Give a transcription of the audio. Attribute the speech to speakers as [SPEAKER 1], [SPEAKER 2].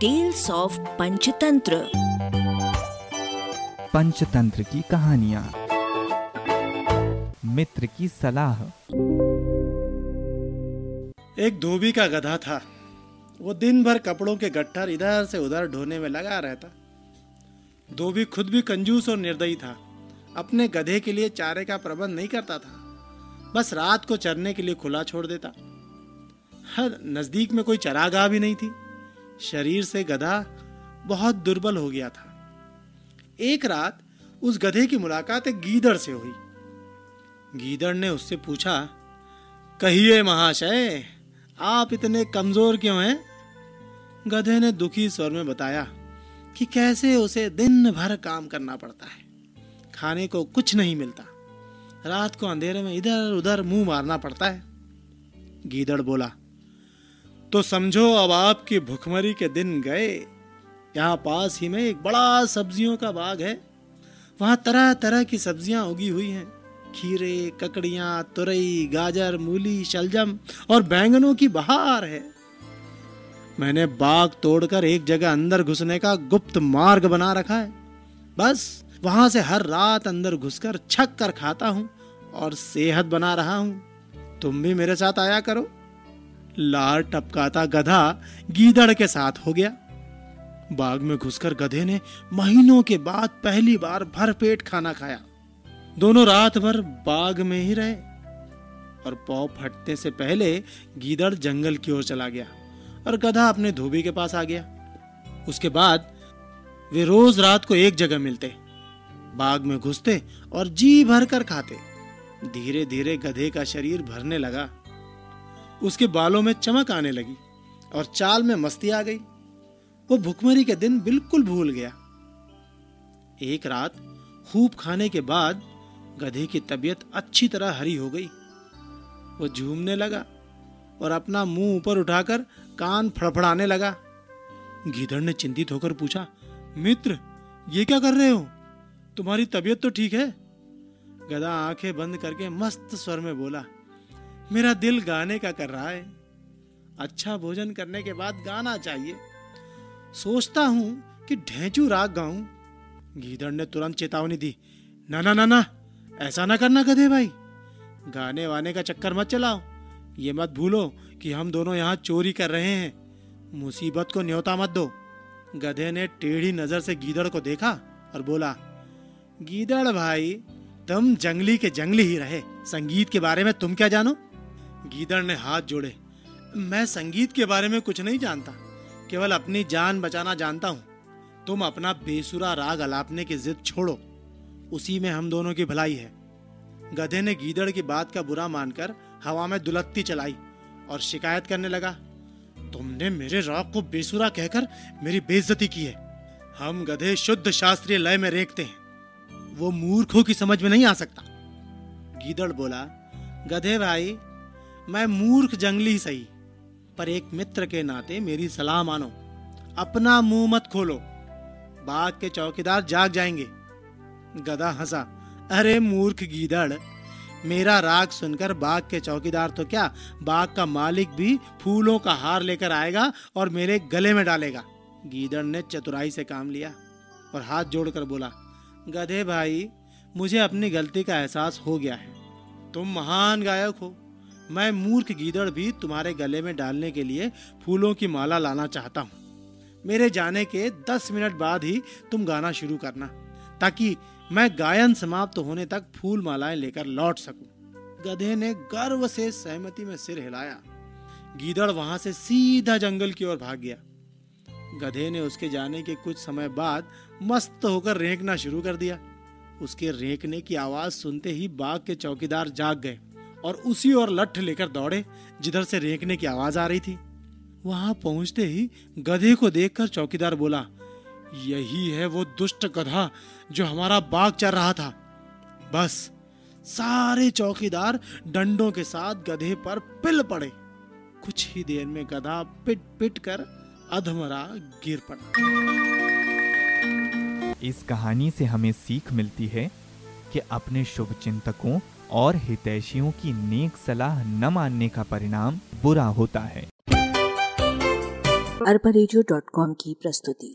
[SPEAKER 1] Tales of Panchatantra
[SPEAKER 2] Panchatantra की कहानियाँ। मित्र की सलाह।
[SPEAKER 3] एक धोबी का गधा था। वो दिन भर कपड़ों के गट्ठर इधर से उधर ढोने में लगा रहता। धोबी खुद भी कंजूस और निर्दयी था। अपने गधे के लिए चारे का प्रबंध नहीं करता था। बस रात को चरने के लिए खुला छोड़ देता। हर नज़दीक में कोई चरागाह भी नहीं थी। शरीर से गधा बहुत दुर्बल हो गया था। एक रात उस गधे की मुलाकात एक गीदड़ से हुई। गीदड़ ने उससे पूछा, कहिए महाशय, आप इतने कमज़ोर क्यों हैं? गधे ने दुखी स्वर में बताया कि कैसे उसे दिन भर काम करना पड़ता है। खाने को कुछ नहीं मिलता। रात को अंधेरे में इधर उधर मुँह मारना पड़ता है। गीदड़ बोला तो समझो अब आपकी भुखमरी के दिन गए। यहाँ पास ही में एक बड़ा सब्जियों का बाग है। वहाँ तरह तरह की सब्ज़ियाँ उगी हुई हैं। खीरे, ककड़ियाँ, तुरई, गाजर, मूली, शलजम और बैंगनों की बहार है। मैंने बाग तोड़कर एक जगह अंदर घुसने का गुप्त मार्ग बना रखा है। बस वहाँ से हर रात अंदर घुसकर छक कर खाता हूँ और सेहत बना रहा हूँ। तुम भी मेरे साथ आया करो। लार टपकाता गधा गीदड़ के साथ हो गया। बाग में घुसकर गधे ने महीनों के बाद पहली बार भरपेट खाना खाया। दोनों रात भर बाग में ही रहे और पौ फटने से पहले गीदड़ जंगल की ओर चला गया और गधा अपने धोबी के पास आ गया। उसके बाद वे रोज रात को एक जगह मिलते, बाग में घुसते और जी भर कर खाते। धीरे धीरे गधे का शरीर भरने लगा। उसके बालों में चमक आने लगी और चाल में मस्ती आ गई। वो भुखमरी के दिन बिल्कुल भूल गया। एक रात खूब खाने के बाद गधे की तबीयत अच्छी तरह हरी हो गई। वो झूमने लगा और अपना मुँह ऊपर उठाकर कान फड़फड़ाने लगा। गीदड़ ने चिंतित होकर पूछा, मित्र, ये क्या कर रहे हो? तुम्हारी तबीयत तो ठीक है? गधा आँखें बंद करके मस्त स्वर में बोला मेरा दिल गाने का कर रहा है। अच्छा भोजन करने के बाद गाना चाहिए। सोचता हूँ कि ढेंचू राग गाऊं। गीदड़ ने तुरंत चेतावनी दी, ना ना ना ना, ऐसा ना करना गधे भाई। गाने वाने का चक्कर मत चलाओ। ये मत भूलो कि हम दोनों यहाँ चोरी कर रहे हैं। मुसीबत को न्योता मत दो। गधे ने टेढ़ी नज़र से गीदड़ को देखा और बोला गीदड़ भाई, तुम जंगली के जंगली ही रहे। संगीत के बारे में तुम क्या जानो? गीदड़ ने हाथ जोड़े। मैं संगीत के बारे में कुछ नहीं जानता, केवल अपनी जान बचाना जानता हूँ। तुम अपना बेसुरा राग अलापने की जिद छोड़ो। उसी में हम दोनों की भलाई है। गधे ने गीदड़ की बात का बुरा मानकर हवा में दुलत्ती चलाई और शिकायत करने लगा, तुमने मेरे राग को बेसुरा कहकर मेरी बेइज्जती की है। हम गधे शुद्ध शास्त्रीय लय में रेखते हैं। वो मूर्खों की समझ में नहीं आ सकता। गीदड़ बोला, गधे भाई मैं मूर्ख जंगली सही, पर एक मित्र के नाते मेरी सलाह मानो। अपना मुँह मत खोलो, बाग के चौकीदार जाग जाएँगे। गधा हंसा, अरे मूर्ख गीदड़, मेरा राग सुनकर बाग के चौकीदार तो क्या, बाग का मालिक भी फूलों का हार लेकर आएगा और मेरे गले में डालेगा। गीदड़ ने चतुराई से काम लिया और हाथ जोड़कर बोला, गधे भाई, मुझे अपनी गलती का एहसास हो गया है। तुम महान गायक हो मैं मूर्ख गीदड़ भी तुम्हारे गले में डालने के लिए फूलों की माला लाना चाहता हूँ। मेरे जाने के दस मिनट बाद ही तुम गाना शुरू करना, ताकि मैं गायन समाप्त होने तक फूल मालाएँ लेकर लौट सकूँ। गधे ने गर्व से सहमति में सिर हिलाया। गीदड़ वहाँ से सीधा जंगल की ओर भाग गया। गधे ने उसके जाने के कुछ समय बाद मस्त होकर रेंकना शुरू कर दिया। उसके रेंकने की आवाज़ सुनते ही बाग के चौकीदार जाग गए। और उसी ओर लठ लेकर दौड़े, जिधर से रेंकने की आवाज़ आ रही थी। वहाँ पहुँचते ही गधे को देखकर चौकीदार बोला, यही है वो दुष्ट गधा जो हमारा बाग चल रहा था। बस, सारे चौकीदार डंडों के साथ गधे पर पिल पड़े। कुछ ही देर में गधा पिट पिट कर अधमरा गिर पड़ा।
[SPEAKER 2] इस कहानी से हमें सीख मिलती है कि अपने शुभ चिंतकों और हितैषियों की नेक सलाह न मानने का परिणाम बुरा होता है।
[SPEAKER 1] अरबा की प्रस्तुति।